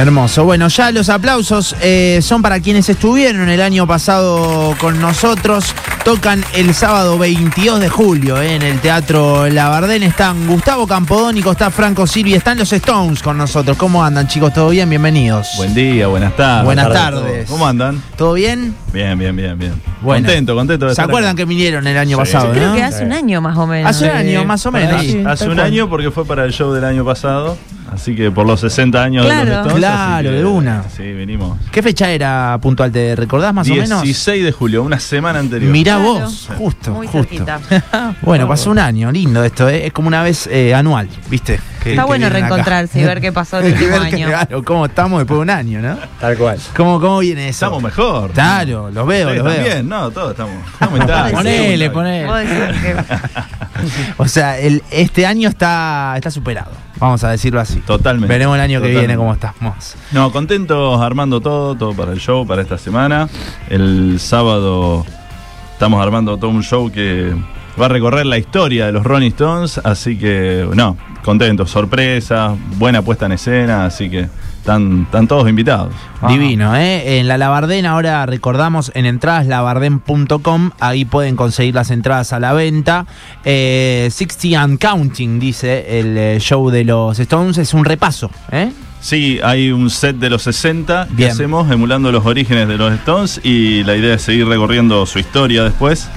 Hermoso. Bueno, ya los aplausos eh, son para quienes estuvieron el año pasado con nosotros. Tocan el sábado 22 de julio eh, en el Teatro Labardén. Están Gustavo Campodónico, está Franco Silvi, están los Stones con nosotros. ¿Cómo andan, chicos? ¿Todo bien? Bienvenidos. Buen día, buenas tardes. Buenas tardes. ¿Cómo andan? ¿Todo bien? Bien, bien, bien, bien. Bueno. Contento, contento de ¿Se estar acuerdan que vinieron el año Sí. pasado, Creo no? que hace un año más o menos. Hace un año, más o menos. Sí, Hace un año porque fue para el show del año pasado, así que por los 60 años de los Stones, Claro, que- de una. Sí, vinimos. ¿Qué fecha era puntual? ¿Te recordás más o menos? 16 de julio, una semana anterior. Mirá Claro. vos, justo, Muy justo. cerquita. Bueno, pasó un año, lindo esto, ¿eh? es como una vez eh, anual, ¿viste? Está bueno acá. reencontrarse y ver qué pasó el último ver año. claro, cómo estamos después de un año, ¿no? Tal cual. ¿Cómo, cómo viene eso? Estamos mejor. Claro, los veo, los veo. también, no, todos estamos. estamos. Ponele, que- O sea, el, este año está, está superado, vamos a decirlo así. Totalmente. Veremos el año que viene cómo estamos. No, contentos armando todo, todo para el show, para esta semana. El sábado estamos armando todo un show que va a recorrer la historia de los Rolling Stones, así que, no, contentos, sorpresa, buena puesta en escena, así que están, están todos invitados. Divino, ¿eh? En la Labardén ahora recordamos en entradas ahí pueden conseguir las entradas a la venta. Eh, 60 and Counting, dice el eh, show de los Stones, es un repaso, ¿eh? Sí, hay un set de los 60 que Bien. hacemos emulando los orígenes de los Stones y la idea es seguir recorriendo su historia después.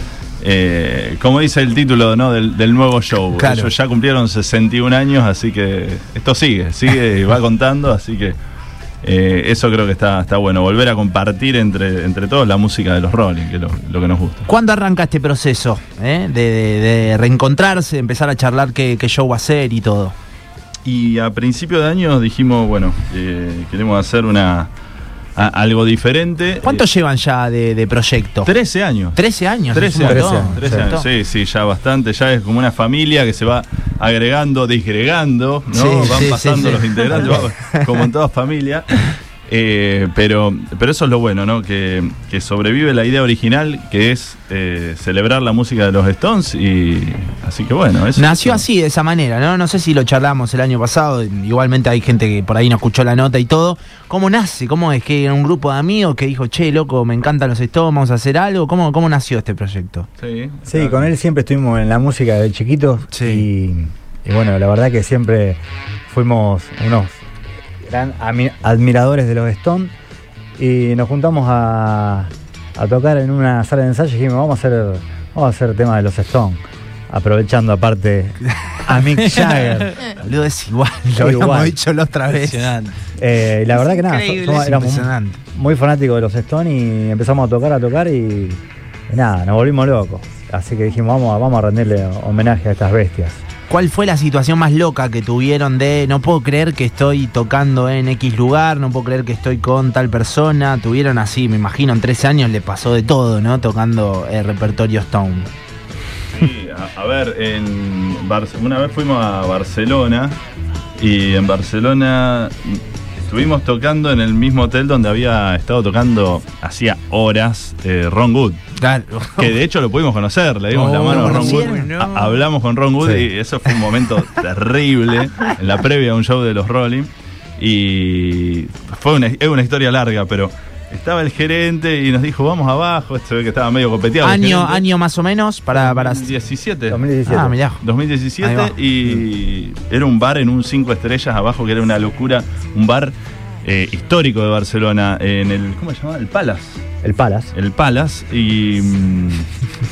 Eh, como dice el título ¿no? del, del nuevo show, Claro. ellos ya cumplieron 61 años, así que esto sigue, sigue y va contando, así que eh, eso creo que está, está bueno, volver a compartir entre, entre todos la música de los Rolling, que es lo, lo que nos gusta. ¿Cuándo arranca este proceso eh? de, de- de reencontrarse, empezar a charlar qué, qué show va a ser y todo? Y a principio de año dijimos, bueno, eh, queremos hacer una a- algo diferente. ¿Cuánto Eh, llevan ya de, de proyecto? 13 años. 13 años. 13 es un años, montón. 13 años, sí, sí, ya bastante, ya es como una familia que se va agregando, disgregando, ¿no? Sí, Van sí, pasando sí, los integrantes, como en toda familia. Eh, pero, pero eso es lo bueno, ¿no? Que, que sobrevive la idea original, que es eh, celebrar la música de los Stones y así que bueno. eso- Nació así, de esa manera, ¿no? No sé si lo charlamos el año pasado, igualmente hay gente que por ahí no escuchó la nota y todo. ¿Cómo nace? ¿Cómo es que era un grupo de amigos que dijo, che, loco, me encantan los Stones, vamos a hacer algo? ¿Cómo, cómo nació este proyecto? Sí, Sí, con él siempre estuvimos en la música de chiquitos. Sí. Y, y bueno, la verdad que siempre fuimos unos gran admiradores de los Stones. Y nos juntamos a, a tocar en una sala de ensayo y dijimos, vamos a hacer, vamos a hacer tema de los Stones. Aprovechando aparte a Mick Jagger. Boludo, es igual, lo habíamos igual. dicho la otra vez. Eh, y la verdad que nada, somos- Es éramos impresionante. muy fanáticos de los Stones y empezamos a tocar, a tocar y, y nada, nos volvimos locos. Así que dijimos, vamos a, vamos a rendirle homenaje a estas bestias. ¿Cuál fue la situación más loca que tuvieron de no puedo creer que estoy tocando en X lugar, no puedo creer que estoy con tal persona? Tuvieron así, me imagino, en 13 años le pasó de todo, ¿no? Tocando el repertorio Stone. Sí, a, ver, en una vez fuimos a Barcelona y en Barcelona estuvimos tocando en el mismo hotel donde había estado tocando hacía horas eh, Ron Wood. Claro. Que de hecho lo pudimos conocer, le dimos Oh, la mano a ¿lo Ron a- hablamos con Ron Wood Sí. y eso fue un momento terrible en la previa de un show de los Rolling. Y fue una, es una historia larga, pero estaba el gerente y nos dijo, vamos abajo. Ve que estaba medio copeteado. año, año más o menos para... para... 17. 2017. Ah, mirá. Ahí va. 2017 y era un bar en un 5 estrellas abajo que era una locura, un bar eh, histórico de Barcelona en el ¿cómo se llamaba? El Palace, El Palace. el Palace y mm,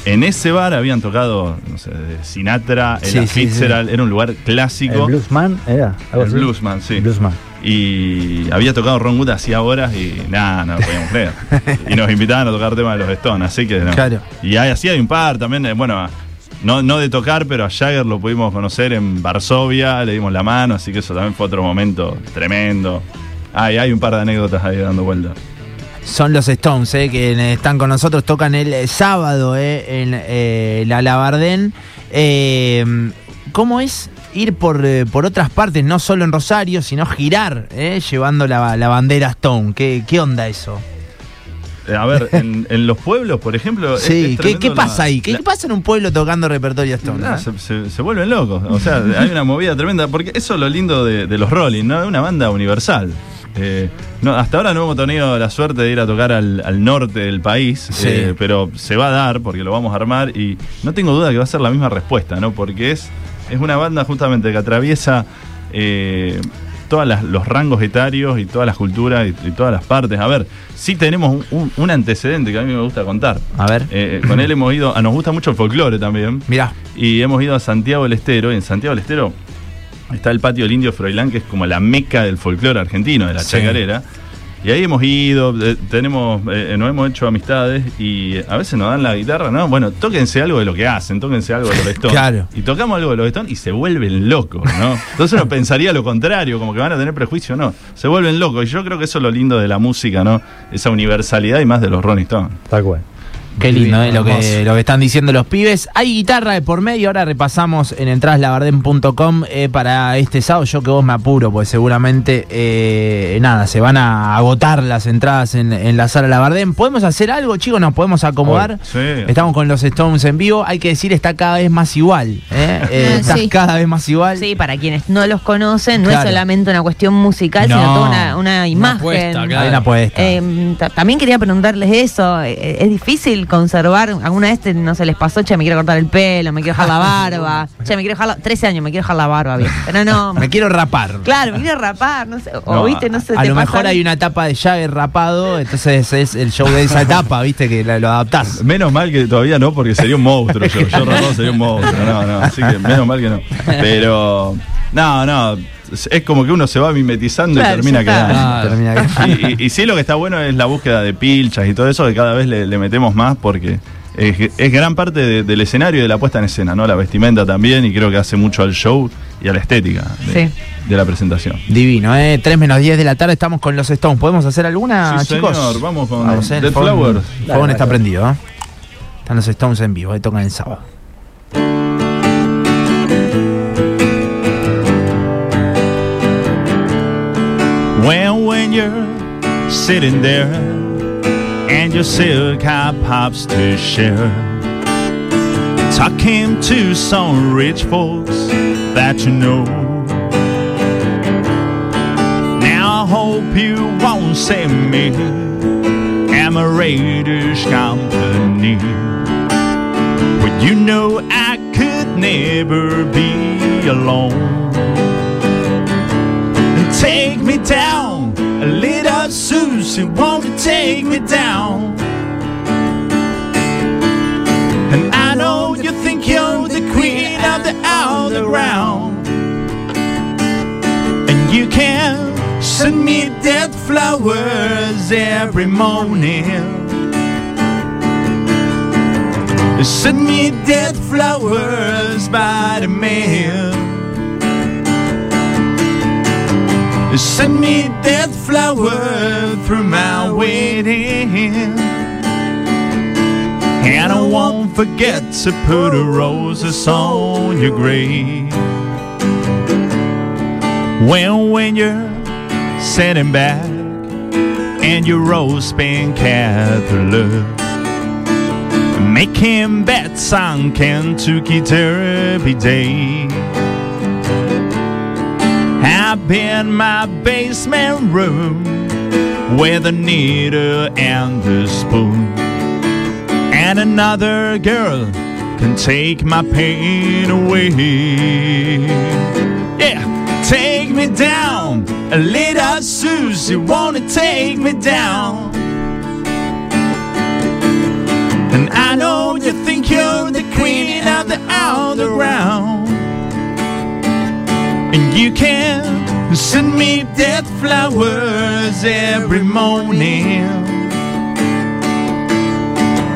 en ese bar habían tocado no sé, Sinatra, el Sí, sí, Fitzgerald, era un lugar clásico. El Bluesman era. algo El así. Bluesman, sí. Bluesman. Y había tocado Ron Wood hacía horas y nada, no lo podíamos creer. Y nos invitaban a tocar temas de los Stones, así que no. Claro. Y hay, así hay un par también, eh, bueno, no, no de tocar, pero a Jagger lo pudimos conocer en Varsovia, le dimos la mano, así que eso también fue otro momento tremendo. Hay, hay un par de anécdotas ahí dando vueltas. Son los Stones, eh, que están con nosotros, tocan el sábado eh, en eh, la Labardén. Eh, ¿Cómo es ir por, eh, por otras partes, no solo en Rosario, sino girar, eh, llevando la, la bandera Stone? ¿Qué, ¿Qué onda eso? A ver, en, en los pueblos, por ejemplo. Sí, es ¿qué, qué la- pasa ahí? ¿Qué, la- qué pasa en un pueblo tocando repertorio Stone? Se, se- se vuelven locos. O sea, hay una movida tremenda. Porque eso es lo lindo de, de los Rolling, ¿no? Es una banda universal. Eh, no, hasta ahora no hemos tenido la suerte de ir a tocar al, al norte del país, Sí. eh, pero se va a dar porque lo vamos a armar y no tengo duda que va a ser la misma respuesta, ¿no? Porque es, es una banda justamente que atraviesa eh, todos los rangos etarios y todas las culturas y, y todas las partes. A ver, sí tenemos un, un- un antecedente que a mí me gusta contar. A ver. Eh, con él hemos ido, ah, nos gusta mucho el folclore también. Mirá. Y hemos ido a Santiago del Estero. Y en Santiago del Estero está el patio del Indio Froilán, que es como la meca del folclore argentino, de la Sí. chacarera. Y ahí hemos ido, eh, tenemos, eh, nos hemos hecho amistades y a veces nos dan la guitarra, ¿no? Bueno, tóquense algo de lo que hacen, tóquense algo de los Stones. Claro. Y tocamos algo de los Stones y se vuelven locos, ¿no? Entonces uno pensaría lo contrario, como que van a tener prejuicio, no. Se vuelven locos. Y yo creo que eso es lo lindo de la música, ¿no? Esa universalidad y más de los Rolling Stones. Tal cual. Qué lindo, eh, lo, que, lo que están diciendo los pibes. Hay guitarra de por medio, ahora repasamos en entraslabarden.com eh, para este sábado. Yo que vos me apuro, pues seguramente, eh, nada, se van a agotar las entradas en, en la sala Labardén. ¿Podemos hacer algo, chicos? ¿Nos podemos acomodar? Sí. Estamos con los Stones en vivo. Hay que decir, está cada vez más igual. ¿eh? Eh, está Sí. cada vez más igual. Sí, para quienes no los conocen, no Claro. es solamente una cuestión musical, No. sino toda una, una imagen. apuesta, claro. Hay una apuesta. Eh, ta- también quería preguntarles eso. ¿Es difícil conservar? ¿Alguna vez te- no se les pasó? Che, me quiero cortar el pelo, me quiero dejar la barba. che, me quiero dejar la. 13 años, me quiero dejar la barba bien. Pero no. Me quiero rapar. Claro, me quiero rapar, no sé. O No, viste, no sé. A te lo mejor hay una etapa de Jagger rapado, entonces es el show de esa etapa, viste, que la- lo adaptás. Menos mal que todavía no, porque sería un monstruo. Yo, yo rapado sería un monstruo. No, no. Así que menos mal que no. Pero, no, no. Es como que uno se va mimetizando Claro, y termina quedando. Ah, termina Y, y- y sí, lo que está bueno es la búsqueda de pilchas y todo eso, que cada vez le, le metemos más porque es, es gran parte de- del escenario y de la puesta en escena, ¿no? La vestimenta también, y creo que hace mucho al show y a la estética de, Sí. de la presentación. Divino, ¿eh? 3 menos 10 de la tarde estamos con los Stones. ¿Podemos hacer alguna, Sí, chicos? señor. Vamos con ¿eh? Dead Flowers. El phone está prendido, ¿eh? Están los Stones en vivo, ahí tocan el sábado. Well, when you're sitting there and your silk hat pops to share, talking to some rich folks that you know. Now I hope you won't say me, I'm a Raiders company. But you know I could never be alone. Take me down, little Susie, won't you take me down? And I know you think you're the queen of the underground. And you can send me dead flowers every morning. Send me dead flowers by the mail. Send me dead flower through my wedding. And I won't forget to put a roses on your grave. When when you're sitting back and your rose pink Catholic. Making bets on Kentucky Derby Day. I've my basement room with a needle and a spoon. And another girl can take my pain away. Yeah, take me down, a little Susie, wanna take me down. And I know you think you're the queen of the underground. And you can send me dead flowers every morning.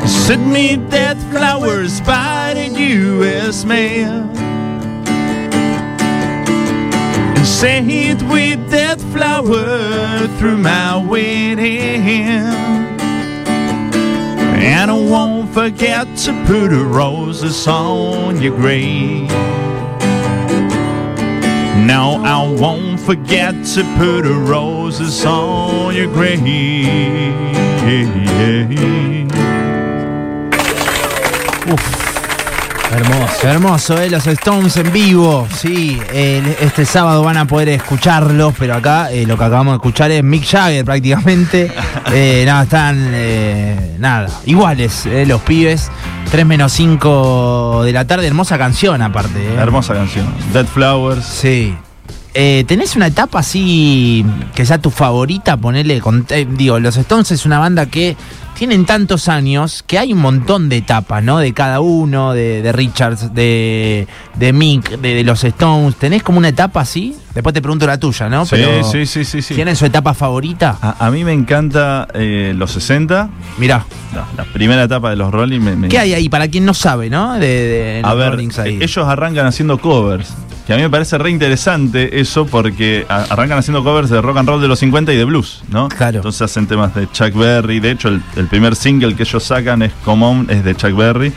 Send me dead flowers by the U.S. mail. And say it with dead flower through my wedding. And I won't forget to put a roses on your grave. No, I won't forget to put roses on your grave. Hermoso. Hermoso, ¿eh? Los Stones en vivo, sí. eh, este sábado van a poder escucharlos, pero acá eh, lo que acabamos de escuchar es Mick Jagger prácticamente. Eh, nada, están, eh, nada, iguales los pibes. 3 menos 5 de la tarde, hermosa canción aparte. Hermosa canción. Dead Flowers. Sí. Eh, ¿Tenés una etapa así que sea tu favorita? Ponerle. Con, eh, digo, los Stones es una banda que tienen tantos años que hay un montón de etapas, ¿no? De cada uno, de, de Richards, de, de Mick, de, de los Stones. ¿Tenés como una etapa así? Después te pregunto la tuya, ¿no? Sí, sí, sí, sí, sí. ¿Tienen su etapa favorita? A, a mí me encanta eh, los 60. Mirá. La, la primera etapa de los Rolling me, me- ¿Qué hay ahí? Para quien no sabe, ¿no? De, A los ver, ahí. ellos arrancan haciendo covers. Que a mí me parece re interesante eso porque arrancan haciendo covers de rock and roll de los 50 y de blues, ¿no? Claro. Entonces hacen temas de Chuck Berry. De hecho, el, el primer single que ellos sacan es Come On, es de Chuck Berry.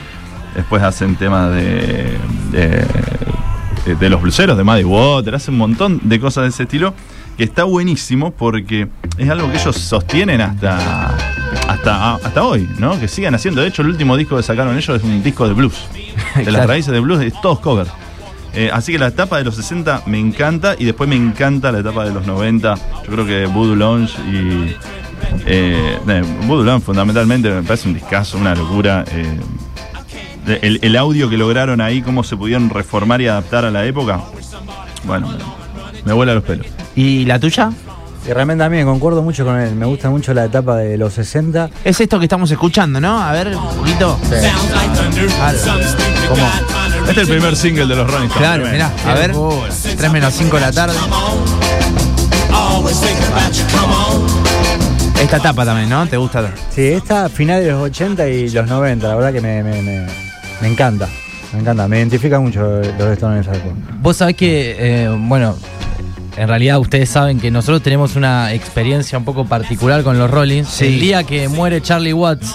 Después hacen temas de, de, de los blueseros, de Muddy Water. Hacen un montón de cosas de ese estilo que está buenísimo porque es algo que ellos sostienen hasta, hasta, hasta hoy, ¿no? Que sigan haciendo. De hecho, el último disco que sacaron ellos es un disco de blues. De las raíces de blues, es todos covers. Eh, así que la etapa de los 60 me encanta y después me encanta la etapa de los 90. Yo creo que Voodoo Lounge y. Eh, eh, Voodoo Lounge fundamentalmente me parece un discazo, una locura. eh, el, el audio que lograron ahí, cómo se pudieron reformar y adaptar a la época. Bueno, me, me vuela los pelos. ¿Y la tuya? Y realmente también concuerdo mucho con él. Me gusta mucho la etapa de los 60. Es esto que estamos escuchando, ¿no? A ver, un poquito. ¿Cómo? Este es el primer single de los Rolling Stones. Claro, mirá, a ver, 3 menos 5 de la tarde. Esta etapa también, ¿no? ¿Te gusta? Sí, esta final de los 80 y los 90, la verdad que me, me- me- me encanta. Me encanta, me identifica mucho los Stones en esa época. Vos sabés que, eh, bueno, en realidad ustedes saben que nosotros tenemos una experiencia un poco particular con los Rollins. Sí. El día que muere Charlie Watts,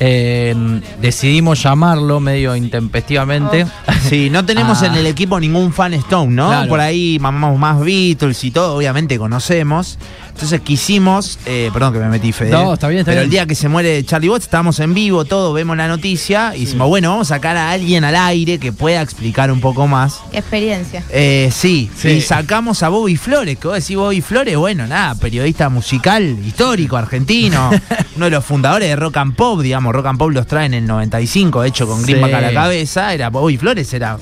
eh, decidimos llamarlo medio intempestivamente. Sí, no tenemos Ah. en el equipo ningún fan Stone, ¿no? Claro. Por ahí mamamos más Beatles y todo, obviamente conocemos. Entonces quisimos, eh, perdón que me metí Fede. No, está bien, está Pero bien. el día que se muere Charlie Watts, estábamos en vivo, todo, vemos la noticia y decimos, bueno, vamos a sacar a alguien al aire que pueda explicar un poco más. Experiencia. Eh, sí, Sí. y sacamos a Bobby Flores, que vos decís Bobby Flores, bueno, nada, periodista musical, histórico, argentino, uno de los fundadores de Rock and Pop, digamos, Rock and Pop los trae en el 95, de hecho con Sí. Greenback a la cabeza, era Bobby Flores, era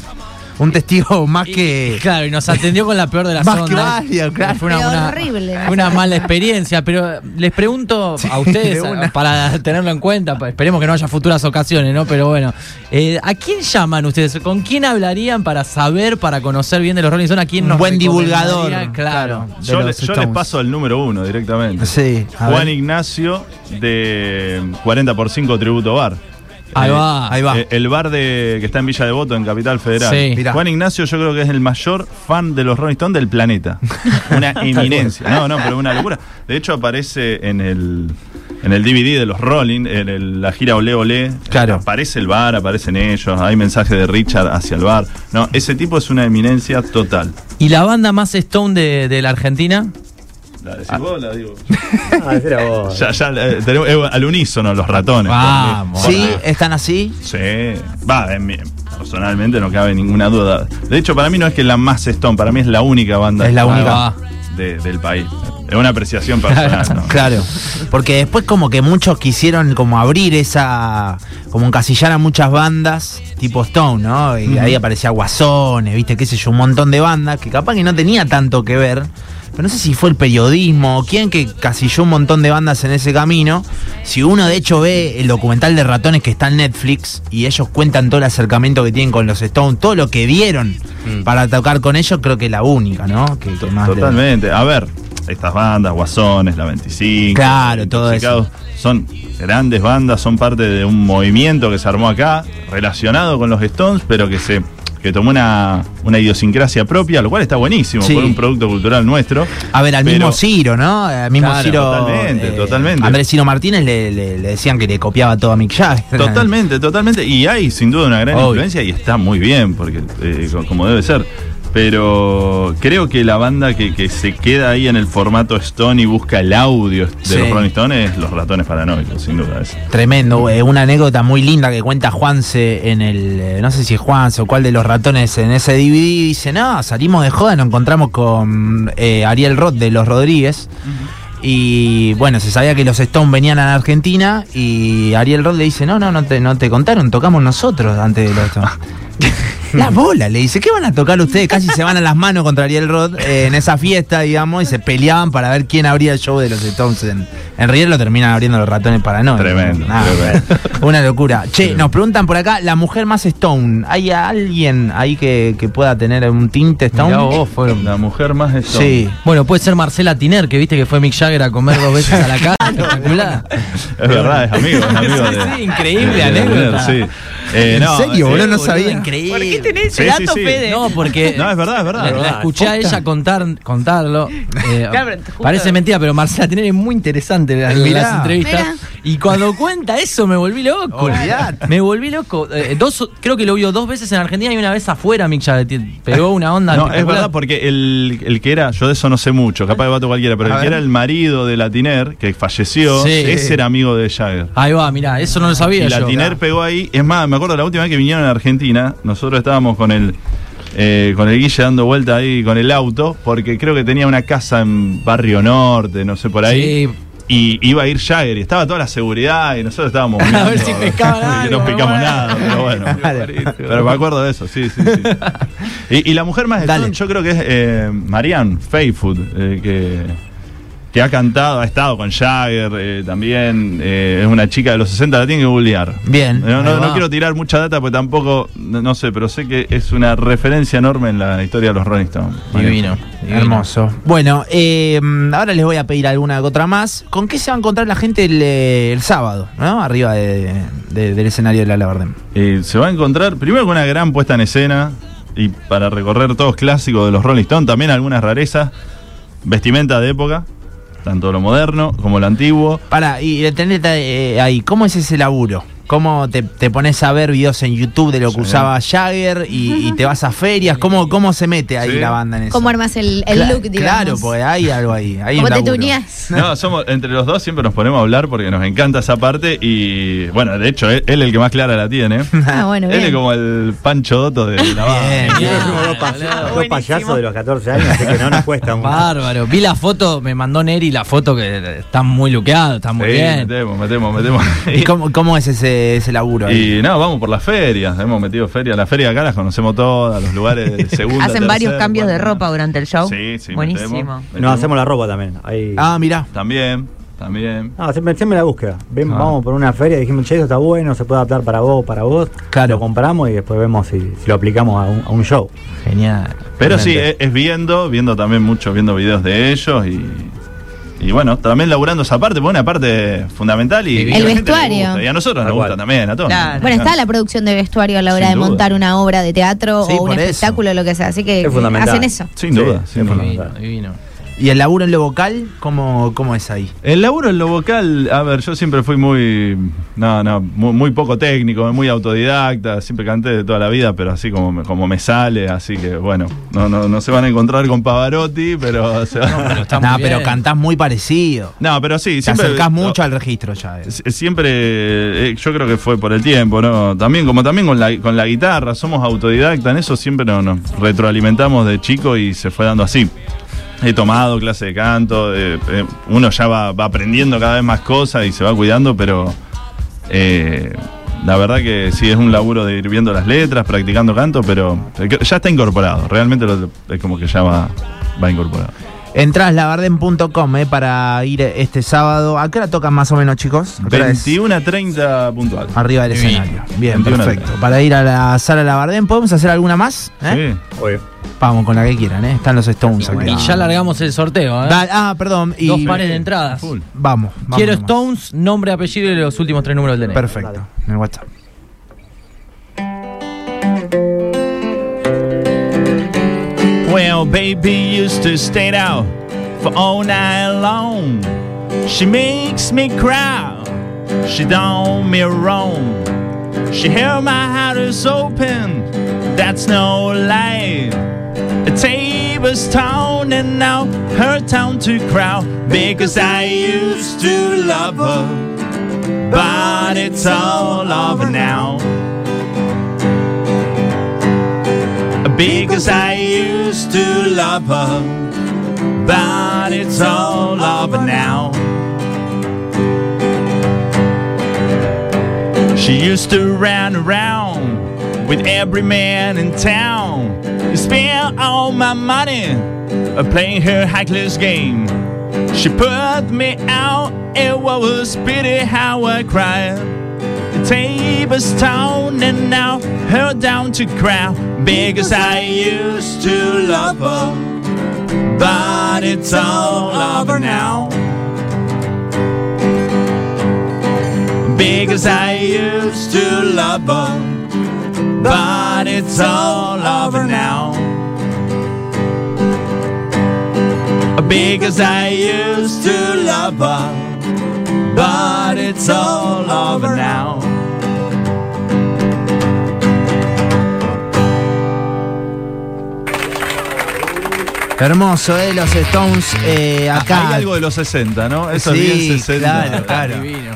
un testigo más Y- que... claro, y nos atendió con la peor de las Más que ondas. válido, claro. Fue una, una- horrible, una mala experiencia, pero les pregunto a ustedes, para tenerlo en cuenta, esperemos que no haya futuras ocasiones, ¿no? Pero bueno, eh, ¿a quién llaman ustedes? ¿Con quién hablarían para saber, para conocer bien de los Rolling Stones? ¿A quién Un nos buen divulgador, Claro. Yo, le- los yo les paso el número uno directamente. Sí, Juan ver. Ignacio de 40 por 5 Tributo Bar. Ahí Eh, va. Ahí va. eh, el bar de, que está en Villa Devoto, en Capital Federal. Sí. Mirá. Juan Ignacio yo creo que es el mayor fan de los Rolling Stones del planeta. Una eminencia. No, no, pero una locura. De hecho aparece en el, en el DVD de los Rolling, en el- la gira Ole Ole. Claro. Aparece el bar, aparecen ellos, hay mensajes de Richard hacia el bar. No, ese tipo es una eminencia total. ¿Y la banda más Stone de, de la Argentina? ¿La decís vos o la digo? Ah, era vos. Ya, ya eh, tenemos eh, al unísono los ratones. Vamos. Sí, están así. Sí, va, en mi- personalmente no cabe ninguna duda. De hecho, para mí no es que la más Stone, para mí es la única banda Es la única. de- del país. Es una apreciación personal, ¿no? Claro, porque después como que muchos quisieron como abrir esa, como encasillar a muchas bandas tipo Stone, ¿no? Y ahí aparecía Guasones, viste, qué sé yo, un montón de bandas que capaz que no tenía tanto que ver. Pero no sé si fue el periodismo o quién que casilló un montón de bandas en ese camino. Si uno de hecho ve el documental de ratones que está en Netflix y ellos cuentan todo el acercamiento que tienen con los Stones, todo lo que dieron para tocar con ellos, creo que es la única, ¿no? Que, que más le- Totalmente. A ver, estas bandas, Guasones, La 25. Claro, todo Son grandes bandas, son parte de un movimiento que se armó acá, relacionado con los Stones, pero que se que tomó una, una idiosincrasia propia, lo cual está buenísimo, Sí. por un producto cultural nuestro. A ver, al Pero- mismo Ciro, ¿no? Al mismo Claro, Ciro. eh, totalmente, totalmente. Andrés Ciro Martínez le, le- le decían que le copiaba todo a Mick Jagger. Totalmente, totalmente. Y hay sin duda una gran Obvio. influencia y está muy bien, porque eh, co- como debe ser. Pero creo que la banda que, que se queda ahí en el formato Stone y busca el audio de Sí. los Rolling Stones es los ratones paranoicos, sin duda. Es. Tremendo, eh, una anécdota muy linda que cuenta Juanse en el, eh, no sé si es Juanse o cuál de los ratones en ese DVD, dice, no, salimos de joda, nos encontramos con eh, Ariel Roth de Los Rodríguez. Y bueno, se sabía que los Stones venían a la Argentina y Ariel Roth le dice, no, no, no te, no te contaron, tocamos nosotros antes de los Stones. La bola, le dice, ¿qué van a tocar ustedes? Casi se van a las manos contra Ariel Roth eh, en esa fiesta, digamos, y se peleaban para ver quién abría el show de los Stones. En, en Riel lo terminan abriendo los ratones. Tremendo, Nada, tremendo. Una locura. Che, nos preguntan por acá, la mujer más Stone. ¿Hay alguien ahí que, que pueda tener un tinte Stone? Mirá vos, La mujer más Stone. Sí. Bueno, puede ser Marcela Tiner, que viste que fue Mick Jagger a comer dos veces a la casa. Espectacular. Es verdad, es amigo, es amigo Sí, de. sí, increíble de- anécdota. Sí. Eh, ¿En no, serio, eh, boludo? No sabía. Increíble. ¿Por qué tenés ese sí, dato, sí. Fede? No, porque No, es verdad, es verdad. la, la escuché a ella contar, contarlo. eh, Claro, parece mentira, pero Marcela Tiner es muy interesante la- Mirá. las entrevistas. Mirá. Y cuando cuenta eso me volví loco. Olvidate. Me volví loco. Eh, dos, creo que lo vio dos veces en Argentina y una vez afuera Mick Jagger. Pegó una onda. No, es verdad, porque el, el que era, yo de eso no sé mucho, capaz de vato cualquiera, pero A el que era el marido de Latiner, que falleció, Sí. ese era amigo de Jagger. Ahí va, mirá, eso no lo sabía Y yo. Latiner pegó ahí. Es más, me acuerdo la última vez que vinieron a Argentina, nosotros estábamos con el, eh, con el Guille dando vuelta ahí con el auto, porque creo que tenía una casa en Barrio Norte, no sé por ahí. Sí. Y iba a ir Jagger y estaba toda la seguridad y nosotros estábamos A ver mirando, si pescaban algo, no picamos bueno. nada, pero bueno. pero me acuerdo de eso, sí, sí, sí. Y, y la mujer más. Stone, yo creo que es eh, Marianne Faithfull, eh, que que ha cantado, ha estado con Jagger eh, también, eh, es una chica de los 60, la tiene que bullear. Bien. No, quiero tirar mucha data porque tampoco, no, no sé, pero sé que es una referencia enorme en la historia de los Rolling Stones. Divino. divino. Hermoso. Bueno, eh, ahora les voy a pedir alguna otra más. ¿Con qué se va a encontrar la gente el, el sábado, ¿no? Arriba de- de- del escenario de la Labardem. Eh, se va a encontrar primero con una gran puesta en escena y para recorrer todos clásicos de los Rolling Stones, también algunas rarezas, vestimenta de época, tanto lo moderno como lo antiguo. Para, y detenete eh, ahí, ¿cómo es ese laburo? ¿Cómo te, te pones a ver videos en YouTube de lo que Sí. usaba Jagger y, y te vas a ferias? ¿Cómo, cómo se mete ahí Sí. la banda en eso? ¿Cómo armas el, el Cla- look, digamos? Claro, porque hay algo ahí. hay ¿Cómo un te tuneás? No, somos entre los dos siempre nos ponemos a hablar porque nos encanta esa parte y bueno, de hecho él, él el que más clara la tiene. Ah, bueno, Él es como el Pancho Doto de la banda. Bien, bien. somos dos payasos de los 14 años, así que no nos cuesta mucho. Bárbaro. Vi la foto, me mandó Neri la foto que está muy luqueado, está muy Sí, bien. metemos, metemos, metemos. ¿Y cómo, cómo es ese, ese laburo ahí? Y no, vamos por las ferias, hemos metido ferias. Las ferias acá las conocemos todas, los lugares de segunda. Hacen varios cambios de ropa durante el show. Sí, sí, Buenísimo. metemos, metemos. Nos hacemos la ropa también. Ahí. Ah, mirá. También, también. No, siempre, siempre la búsqueda. Ven, Ah. Vamos por una feria, dijimos, che, esto está bueno, se puede adaptar para vos, para vos. Claro. Lo compramos y después vemos si, si lo aplicamos a un, a un show. Genial. Pero sí, es, es viendo, viendo también mucho, viendo videos de ellos y, y bueno, también laburando esa parte, porque una parte fundamental y, El y vestuario. gusta, y a nosotros nos gusta también, a todos. Claro. Bueno, está la producción de vestuario a la hora Sin de duda. montar una obra de teatro Sí, o un eso. espectáculo, lo que sea. Así que Es fundamental. hacen eso. Sin Sí, duda, es sin duda. Divino, fundamental. divino. ¿Y el laburo en lo vocal, cómo, cómo es ahí? El laburo en lo vocal, a ver, yo siempre fui muy, no, no, muy, muy poco técnico, muy autodidacta, siempre canté de toda la vida, pero así como me, como me sale, así que bueno, no, no, no se van a encontrar con Pavarotti, pero se van- Pero está Nah, muy pero bien. cantás muy parecido. No, pero sí, Te siempre... acercás no, mucho al registro ya. eh. Siempre, eh, yo creo que fue por el tiempo, ¿no? También, como también con la, con la guitarra, somos autodidactas, en eso siempre nos, nos retroalimentamos de chico y se fue dando así. He tomado clase de canto, eh, eh, uno ya va, va aprendiendo cada vez más cosas y se va cuidando, pero eh, la verdad que sí es un laburo de ir viendo las letras, practicando canto, pero eh, ya está incorporado, realmente lo- es como que ya va, va incorporado. Entrás lavarden.com eh, para ir este sábado. ¿A qué hora tocan más o menos, chicos? ¿A qué hora es? 21 a 30 puntual. Arriba del Divino. escenario. Bien, 21 perfecto. Para ir a la sala Labardén, ¿podemos hacer alguna más? ¿Eh? Sí. Obvio. Vamos con la que quieran, ¿eh? Están los Stones aquí. Y ya largamos el sorteo, ¿eh? Da- ah, perdón. Y Dos pares de entradas. Full. Vamos, vamos. Quiero nomás. Stones, nombre, apellido y los últimos tres números del DNI. Perfecto. En el WhatsApp. Well, baby used to stay out for all night long. She makes me cry. She done me wrong. She held my heart is open. That's no lie. Tabor's town and now her town to crowd because I used to love her, but it's all over now. Because I used to love her, but it's all over now. She used to run around with every man in town. Spend all my money uh, playing her class game. She put me out, it was pity how I cried. Tabor's town and now her down to crowd because I used to love her, but it's all over now. Because I used to love her, but it's all over now. Because I used to love her, but it's all over now. Hermoso, ¿eh? Los Stones eh, acá. Hay algo de los 60, ¿no? Eso Sí, es bien 60. claro, claro. Divino.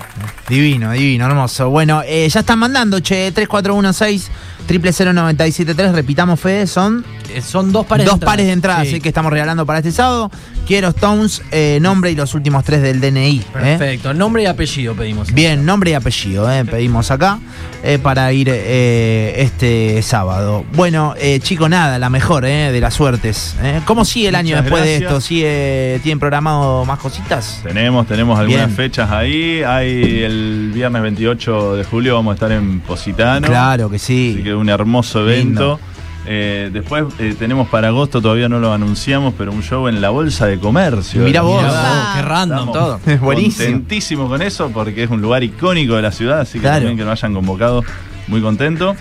Divino, divino, hermoso. Bueno, eh, ya están mandando, che, 3416 000973, repitamos, Fede, son Son dos pares dos de entradas. pares de entradas Sí. eh, que estamos regalando para este sábado. Quiero Stones, eh, nombre y los últimos tres del DNI. eh. Perfecto. Nombre y apellido pedimos. Bien, nombre y apellido, eh, pedimos acá eh, para ir eh, este sábado. Bueno, eh, chico, nada, la mejor eh, de las suertes. eh. ¿Cómo sigue el año Muchas después de esto? ¿Sigue, ¿Tienen programado más cositas? Tenemos, tenemos algunas Bien. fechas ahí. Hay el viernes 28 de julio vamos a estar en Positano. Claro que sí. Así que un hermoso evento. Lindo. Eh, después eh, tenemos para agosto, todavía no lo anunciamos, pero un show en la Bolsa de Comercio. Mirá vos. Mirá vos, qué random Estamos todo. Buenísimo. Contentísimo con eso porque es un lugar icónico de la ciudad, así que Claro. también que nos hayan convocado, muy contento.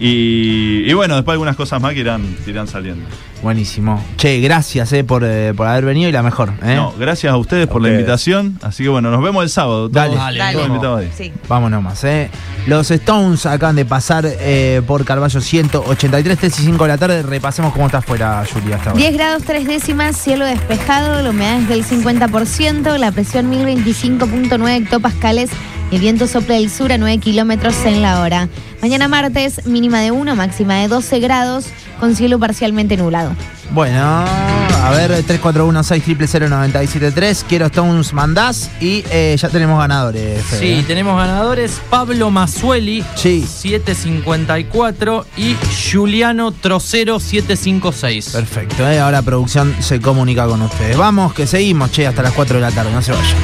Y, y bueno, después algunas cosas más que irán, que irán saliendo. Buenísimo. Che, gracias eh, por, eh, por haber venido y la mejor. eh. No, gracias a ustedes por la invitación. Así que bueno, nos vemos el sábado. Dale. Todos- Dale. todos Dale. invitados ahí. Sí. Vamos nomás, ¿eh? Los Stones acaban de pasar eh, por Carballo 183, 3 y 5 de la tarde. Repasemos cómo está afuera, Julia, hasta ahora. 10 grados 3 décimas, cielo despejado, la humedad es del 50%, la presión 1025.9 hectopascales el viento sopla del sur a 9 kilómetros en la hora. Mañana martes, mínima de 1, máxima de 12 grados, con cielo parcialmente nublado. Bueno, a ver, 3416 Quiero Stones mandás y eh, ya tenemos ganadores. Fede, Sí, tenemos ganadores Pablo Mazzueli, Sí. 754 y Juliano Trocero, 756. Perfecto, ¿eh? ahora producción se comunica con ustedes. Vamos, que seguimos, che, hasta las 4 de la tarde, no se vayan.